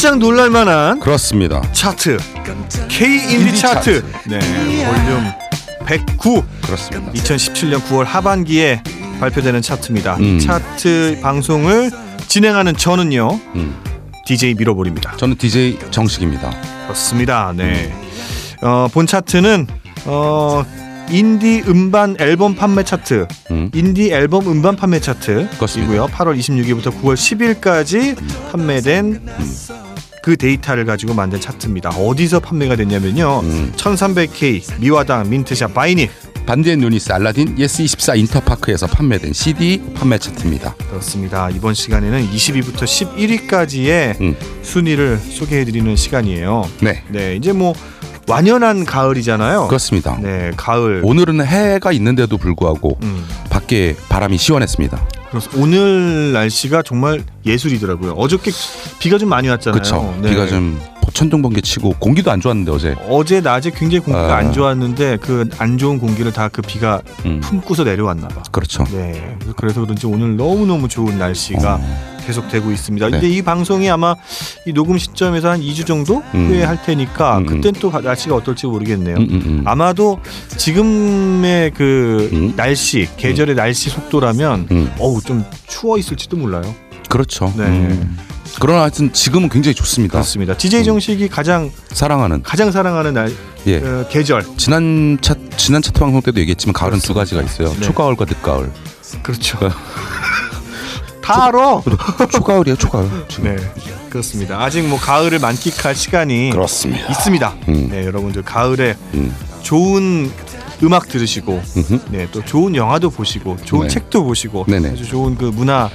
깜짝 놀랄만한 그렇습니다. 차트 K 인디 차트. 네 볼륨 109 그렇습니다. 2017년 9월 하반기에 발표되는 차트입니다. 이 음. 차트 방송을 진행하는 저는요 음. DJ 미러볼입니다. 저는 DJ 정식입니다. 그렇습니다. 네. 어, 본 차트는 어, 인디 음반 앨범 판매 차트, 음. 인디 앨범 음반 판매. 차트이고요. 8월 26일부터 9월 10일까지 판매된 그 데이터를 가지고 만든 차트입니다. 어디서 판매가 됐냐면요. 음. 1300K, 미화당, 민트샵, 바이닐. 반디앤 유니스 알라딘 예스24 인터파크에서 판매된 CD 판매 차트입니다. 그렇습니다. 이번 시간에는 20위부터 11위까지의 음. 순위를 소개해드리는 시간이에요. 네. 네, 이제 뭐 완연한 가을이잖아요. 그렇습니다. 네, 가을. 오늘은 해가 있는데도 불구하고 음, 밖에 바람이 시원했습니다. 그래서 오늘 날씨가 정말 예술이더라고요. 어저께 비가 좀 많이 왔잖아요. 그렇죠. 네. 비가 좀 천둥 번개 치고 공기도 안 좋았는데 어제. 어제 낮에 굉장히 공기가 아. 안 좋았는데 그 안 좋은 공기를 다 그 비가 음. 품고서 내려왔나 봐. 그렇죠. 네. 그래서 그런지 오늘 너무 너무 좋은 날씨가 어. 계속되고 있습니다. 네. 근데 이 방송이 아마 이 녹음 시점에서 한 2주 정도 음. 후에 할 테니까 음, 음. 그땐 또 날씨가 어떨지 모르겠네요. 음, 음, 음. 아마도 지금의 그 음. 날씨 계절의 날씨 속도라면 음. 어우 좀 추워 있을지도 몰라요. 그렇죠. 네. 음. 그러나 하여튼 지금은 굉장히 좋습니다. 그렇습니다. DJ 음. 정식이 가장 사랑하는 가장 사랑하는 날 예. 어, 계절 지난 차 지난 차트 방송 때도 얘기했지만 가을은 두 가지가 있어요. 네. 초가을과 늦가을. 그렇죠. 네. 다 알아. 초가을이에요, 초가을. 지금. 네 그렇습니다. 아직 뭐 가을을 만끽할 시간이 그렇습니다. 있습니다. 음. 네 여러분들 가을에 음. 좋은 음악 들으시고 음흠. 네 또 좋은 영화도 보시고 좋은 네. 책도 보시고 네네. 아주 좋은 그 문화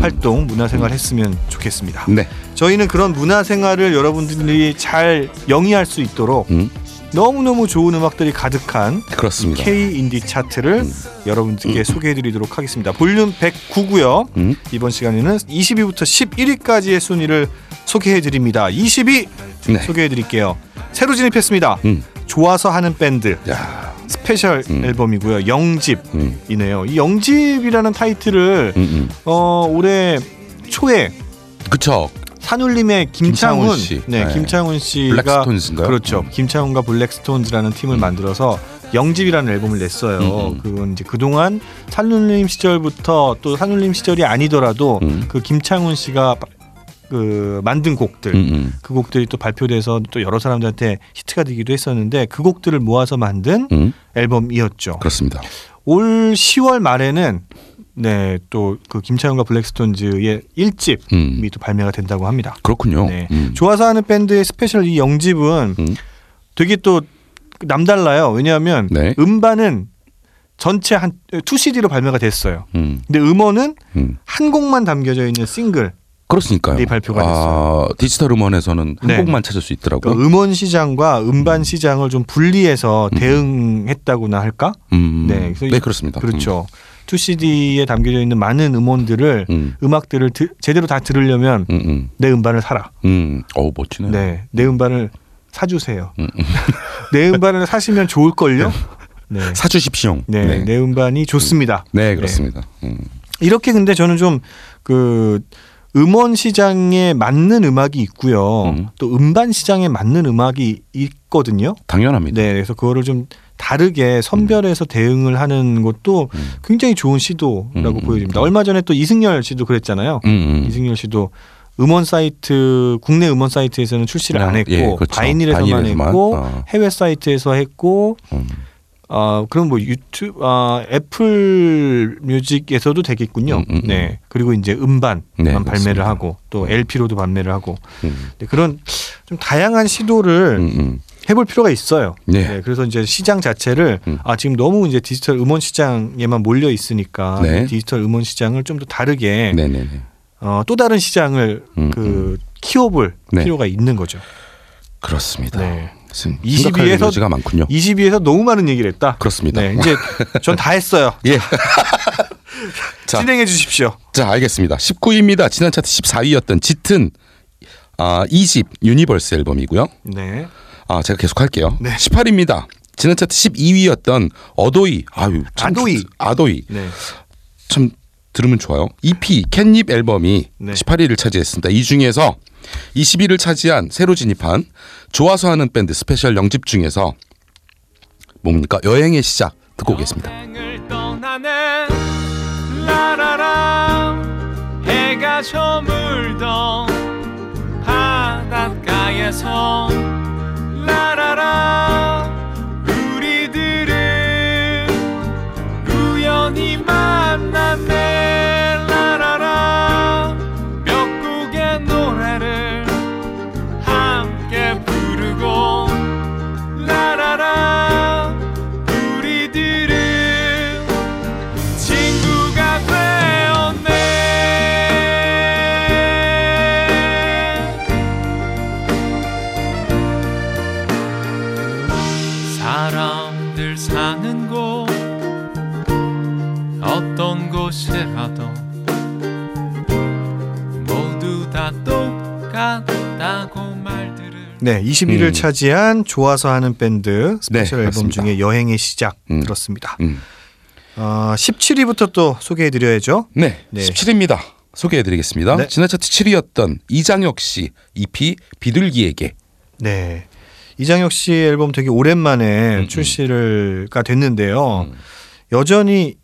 활동 문화 생활 했으면 좋겠습니다. 네. 저희는 그런 문화 생활을 여러분들이 잘 영위할 수 있도록 음. 너무너무 좋은 음악들이 가득한 그렇습니다. K 인디 차트를 음. 여러분들께 소개해 드리도록 하겠습니다. 볼륨 109고요. 음. 이번 시간에는 20위부터 11위까지의 순위를 소개해 드립니다. 20위 네. 소개해 드릴게요. 새로 진입했습니다. 음. 좋아서 하는 밴드 야. special 음. 앨범이고요. 영집이네요. 음. 이 영집이라는 타이틀을 음, 음. 어, 올해 초에 그쵸. 산울림의 김창훈, 김창훈 씨. 네, 네. 김창훈 씨가 블랙스톤즈인가요? 그렇죠. 음. 김창훈과 블랙스톤즈라는 팀을 음. 만들어서 영집이라는 앨범을 냈어요. 음, 음. 그건 이제 그동안 산울림 시절부터 또 산울림 시절이 아니더라도 음. 그 김창훈 씨가 그 만든 곡들 음, 음. 그 곡들이 또 발표돼서 또 여러 사람들한테 히트가 되기도 했었는데 그 곡들을 모아서 만든 음. 앨범이었죠. 그렇습니다. 올 10월 말에는 네 또 그 김창훈과 블랙스톤즈의 1집이 음. 또 발매가 된다고 합니다. 그렇군요. 네. 음. 좋아서 하는 밴드의 special 이 영집은 음. 되게 또 남달라요. 왜냐하면 네. 음반은 전체 한 2CD로 발매가 됐어요. 음. 근데 음원은 음. 한 곡만 담겨져 있는 싱글. 그렇으니까요. 네, 발표가 아, 디지털 음원에서는 한 네. 곡만 찾을 수 있더라고요. 그러니까 음원 시장과 음반 시장을 좀 분리해서 음. 대응했다고나 할까? 음. 네, 네, 그렇습니다. 그렇죠. 2CD에 담겨져 있는 많은 음원들을 음. 음악들을 드- 제대로 다 들으려면 음, 음. 내 음반을 사라. 음. 어우, 멋지네. 네, 내 음반을 사주세요. 음, 음. 내 음반을 사시면 좋을 걸요? 네. 사주십시오. 네, 네. 내 음반이 좋습니다. 네, 그렇습니다. 음. 이렇게 근데 저는 좀 그 음원 시장에 맞는 음악이 있고요. 음. 또 음반 시장에 맞는 음악이 있거든요. 당연합니다. 네, 그래서 그거를 좀 다르게 선별해서 대응을 하는 것도 음. 굉장히 좋은 시도라고 음, 보여집니다. 음. 얼마 전에 또 이승열 씨도 그랬잖아요. 음, 음. 이승열 씨도 음원 사이트 국내 음원 사이트에서는 출시를 안 아, 했고 예, 그렇죠. 바이닐에서만 바이닐에서만. 했고 어. 해외 사이트에서 했고 음. 어 그럼 뭐 유튜브 아 애플 뮤직에서도 되겠군요. 음, 음, 음. 네. 그리고 이제 음반만 네, 발매를 그렇습니다. 하고 또 LP로도 판매를 하고 음. 네, 그런 좀 다양한 시도를 음, 음. 해볼 필요가 있어요. 네. 그래서 이제 시장 자체를 음. 아 지금 너무 이제 디지털 음원 시장에만 몰려 있으니까 네. 디지털 음원 시장을 좀 더 다르게 네, 네, 네. 어, 또 다른 시장을 음, 그 키워볼 네. 필요가 있는 거죠. 그렇습니다. 네. sim 22 에서- 에서 가 많군요. 20위에서 너무 많은 얘기를 했다. 그렇습니다. 네, 이제 전 다 했어요. 예. 자, 진행해 주십시오. 자, 알겠습니다. 19위입니다. 지난 차트 14위였던 짙은 아, 2집 Universe 앨범이고요. 네. 아, 제가 계속 할게요. 네. 18위입니다. 지난 차트 12위였던 어도이. 아유, 참 아도이. 좋- 아도이. 네. 참 들으면 좋아요. EP Catnip 앨범이 네. 18위를 차지했습니다. 이 중에서 20위를 차지한 새로 진입한 좋아서 하는 밴드 special 영집 중에서 뭡니까 여행의 시작 듣고 오겠습니다. 해가 저물던 바닷가에서 말들을 네, 20위를 음. 차지한 좋아서 하는 밴드 special 네, 앨범. 중에 여행의 시작 음. 들었습니다. 음. 어, 17위부터 또 소개해 드려야죠. 네, 네. 17위입니다. 소개해드리겠습니다. 네. 지난 차트 7위였던 이장혁 씨 EP 비둘기에게 네. 이장혁 씨 앨범 되게 오랜만에 음, 출시가 됐는데요. 음. 여전히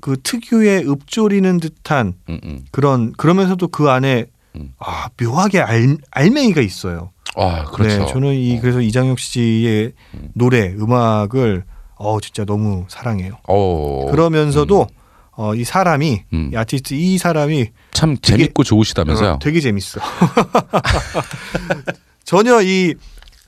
그 특유의 읍조리는 듯한 음, 음. 그런 그러면서도 그 안에 음. 아, 묘하게 알, 알맹이가 있어요. 아 그렇죠. 네, 저는 이 그래서 이장혁 씨의 음. 노래 음악을 어 진짜 너무 사랑해요. 어, 그러면서도 어, 이 사람이 음. 이 아티스트 이 사람이 참 재밌고 좋으시다면서요. 어, 되게 재밌어. 전혀 이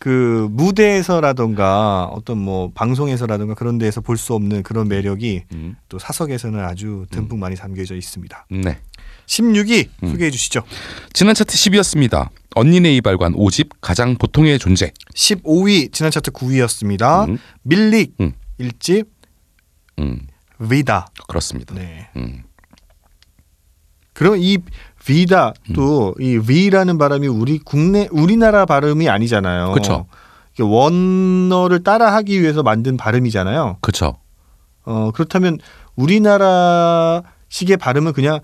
그 무대에서라던가 어떤 뭐 방송에서라던가 그런 데에서 볼 수 없는 그런 매력이 음. 또 사석에서는 아주 듬뿍 많이 담겨져 있습니다. 네. 16위 음. 소개해 주시죠. 지난 차트 10위였습니다. 언니네 이발관 5집 가장 보통의 존재. 15위 지난 차트 9위였습니다. 음. 밀릭 음. 일 1집 음, 위다. 그렇습니다. 네. 음. 그럼 이 위다 음. 또이 위라는 발음이 우리 국내 우리나라 발음이 아니잖아요. 그쵸. 이게 원어를 따라하기 위해서 만든 발음이잖아요. 그렇죠. 어 그렇다면 우리나라식의 발음은 그냥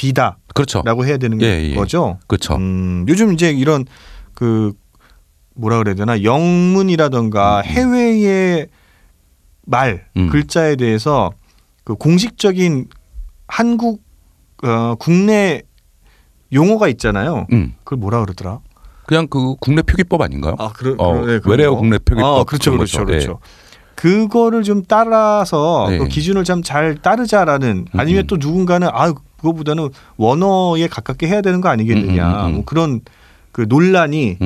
비다라고 그렇죠. 해야 되는 예, 예. 거죠. 그렇죠. 음, 요즘 이제 이런 그 뭐라 그래야 되나 영문이라던가 음, 음. 해외의 말 음. 글자에 대해서 그 공식적인 한국 어, 국내 용어가 있잖아요. 음. 그걸 뭐라 그러더라? 그냥 그 국내 표기법 아닌가요? 아, 그러, 어, 그러- 네, 외래어 거. 국내 표기법 아, 그렇죠, 그렇죠. 그렇죠. 그거를 좀 따라서 네. 그 기준을 좀잘 따르자라는 아니면 음. 또 누군가는 아 그거보다는 원어에 가깝게 해야 되는 거 아니겠느냐 음, 음, 음, 음. 뭐 그런 그 논란이.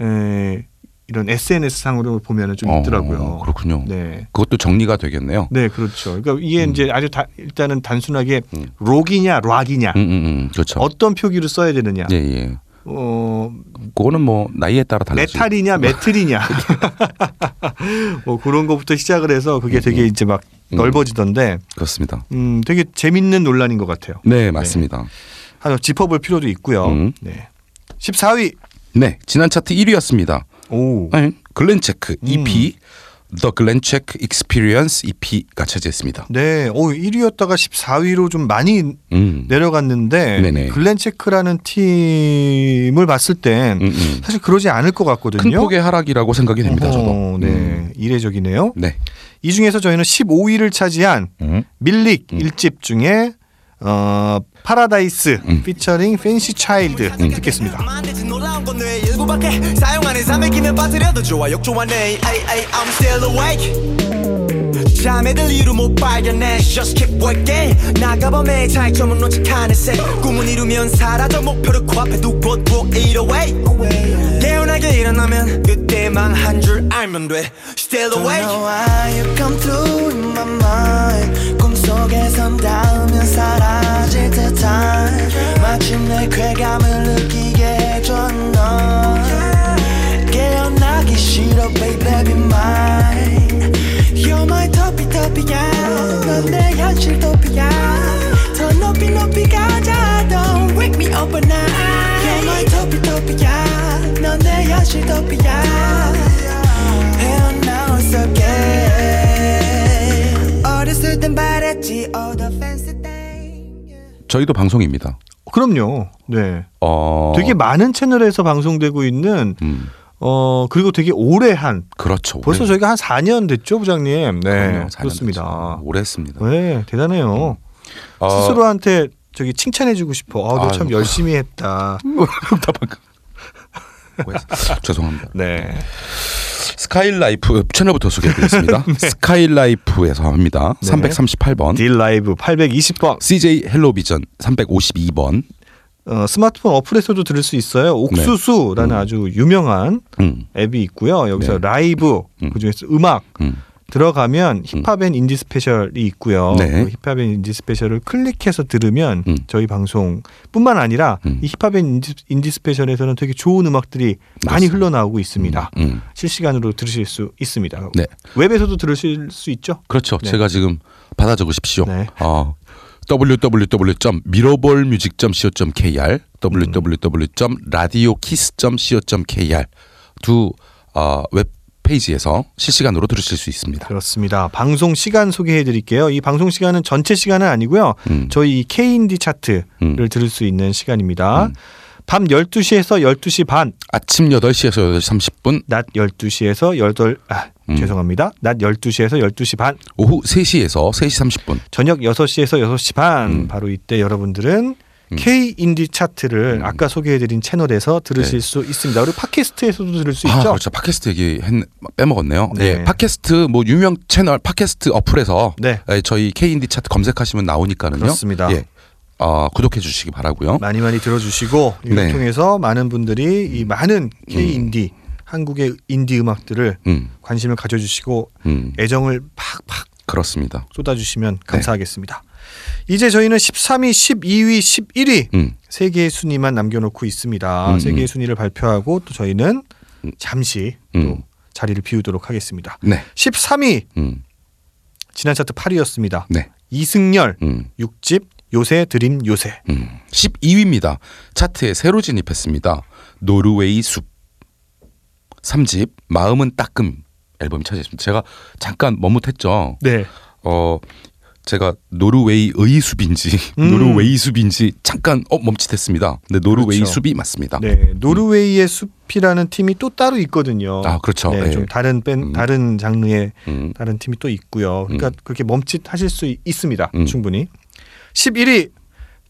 에, 이런 SNS 상으로 보면은 좀 어, 있더라고요. 그렇군요. 네. 그것도 정리가 되겠네요. 네, 그렇죠. 그러니까 이게 음. 이제 아주 다, 일단은 단순하게 음. 록이냐 락이냐 음, 음, 음. 그렇죠. 어떤 표기를 써야 되느냐. 예, 예. 어, 그거는 뭐 나이에 따라 달라지. 메탈이냐 메틀이냐 뭐 그런 것부터 시작을 해서 그게 되게 이제 막 음. 넓어지던데 그렇습니다. 음 되게 재밌는 논란인 것 같아요. 네, 맞습니다. 하나 짚어볼 필요도 있고요. 음. 네. 14위. 네, 지난 차트 1위였습니다. 오. 아니, 글렌체크 음. The Glen Check Experience EP가 차지했습니다. 네. 오 1위였다가 14위로 좀 많이 음. 내려갔는데 네네. 글렌 체크라는 팀을 봤을 땐 음, 음. 사실 그러지 않을 것 같거든요. 큰 폭의 하락이라고 생각이 됩니다. 저도. 어, 네. 음. 이례적이네요. 네. 이 중에서 저희는 15위를 차지한 음. 밀릭 음. 일 1집 중에 어 파라다이스 음. 피처링 팬시 차일드 듣겠습니다. still awake. 잠에 들 이유 못 발견해. Just keep working. 나가봐 매일 차이점은 않을 새 꿈은 이루면 사라져. 목표를 코앞에 두고 또808 개운하게 일어나면 그때 망한 줄 알면 돼. Still awake. Don't know why you come through in my mind. 꿈속에선 닿 저희도 방송입니다. 그럼요. 네. 어, 되게 많은 채널에서 방송되고 있는 음, 어 그리고 되게 오래 한 그렇죠. 벌써 오래- 저희가 한 4년 됐죠, 부장님. 네. 그렇습니다. 만들었죠. 오래 했습니다. 네, 대단해요. 어, 스스로한테 저기 칭찬해 주고 싶어. 아, 너 참. 열심히 했다. 뭐 했- 죄송합니다. 네. 스카이라이프 채널부터 소개해드리겠습니다. 스카이라이프에서 합니다. 네. 338번. 딜라이브 820번. CJ 헬로비전 352번. 어, 스마트폰 어플에서도 들을 수 있어요. 옥수수라는 음. 아주 유명한 음, 앱이 있고요. 여기서 네. 라이브 음. 그중에서 음악 음. 들어가면 힙합 앤 인디 스페셜이 있고요. 네. 그 힙합 앤 인디 스페셜을 클릭해서 들으면 음. 저희 방송뿐만 아니라 음. 이 힙합 앤 인디, 인디 스페셜에서는 되게 좋은 음악들이 많이 그렇습니다. 흘러나오고 있습니다. 음. 실시간으로 들으실 수 있습니다. 네. 웹에서도 들으실 수 있죠. 그렇죠. 네. 제가 지금 받아 적으십시오. 네. 어, www.mirrorballmusic.co.kr www.radiokiss.co.kr 두 어, 웹 페이지에서 실시간으로 들으실 수 있습니다. 그렇습니다. 방송 시간 소개해 드릴게요. 이 방송 시간은 전체 시간은 아니고요. 음. 저희 K인디 차트를 음. 들을 수 있는 시간입니다. 음. 밤 12시에서 12시 반, 아침 8시에서 8시 30분, 낮 12시에서 8 아, 음. 죄송합니다. 낮 12시에서 12시 반, 오후 3시에서 3시 30분. 저녁 6시에서 6시 반. 음. 바로 이때 여러분들은 음. K 인디 차트를 음. 아까 소개해드린 채널에서 들으실 네. 수 있습니다. 그리고 팟캐스트에서도 들을 수 아, 있죠. 그렇죠. 팟캐스트 얘기 했, 빼먹었네요. 네. 예, 팟캐스트 뭐 유명 채널 팟캐스트 어플에서 네. 예, 저희 K인디 차트 검색하시면 나오니까는요. 그렇습니다. 예. 어, 구독해 주시기 바라고요. 많이 많이 들어주시고 네. 통해서 많은 분들이 이 많은 K 인디 한국의 인디 음악들을 음. 관심을 가져주시고 음. 애정을 팍팍 그렇습니다. 쏟아주시면 네. 감사하겠습니다. 이제 저희는 13위, 12위, 11위 음. 세 개의 순위만 남겨놓고 있습니다. 음, 세 개의 음. 순위를 발표하고 또 저희는 음. 잠시 음. 또 자리를 비우도록 하겠습니다. 네. 13위 음. 지난 차트 8위였습니다. 네. 이승열 음. 6집 요새 드림 요새. 음. 12위입니다. 차트에 새로 진입했습니다. 노르웨이 숲. 3집 마음은 따끔 앨범이 차지했습니다. 제가 잠깐 머뭇했죠. 네. 어 제가 노르웨이의 숲인지 음. 노르웨이 숲인지 잠깐 어 멈칫했습니다. 근데 노르웨이 그렇죠. 숲이 맞습니다. 네. 노르웨이의 숲이라는 팀이 또 따로 있거든요. 아 그렇죠. 네, 예. 좀 다른 밴 음. 다른 장르의 음. 다른 팀이 또 있고요. 그러니까 음. 그렇게 멈칫하실 수 있습니다. 음. 충분히. 11위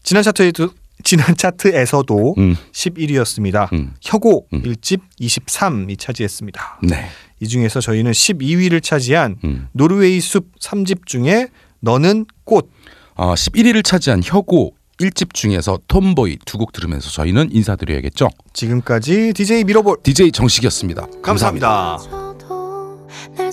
지난 차트에도 지난 차트에서도 음. 11위였습니다. 음. 혁오 음. 1집 23이 차지했습니다. 네. 이 중에서 저희는 12위를 차지한 음. 노르웨이 숲 3집 중에 너는 꽃아 11위를 차지한 혁오 1집 중에서 톰보이 두 곡 들으면서 저희는 인사드려야겠죠. 지금까지 DJ 미러볼 DJ 정식이었습니다. 감사합니다. 설레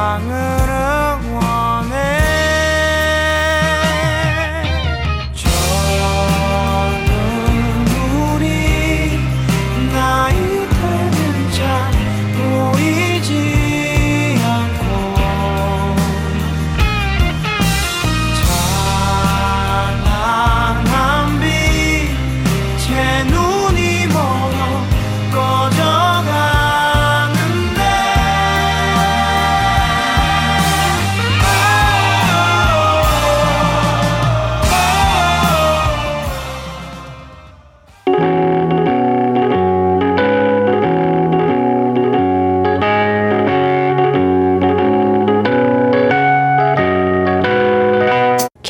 사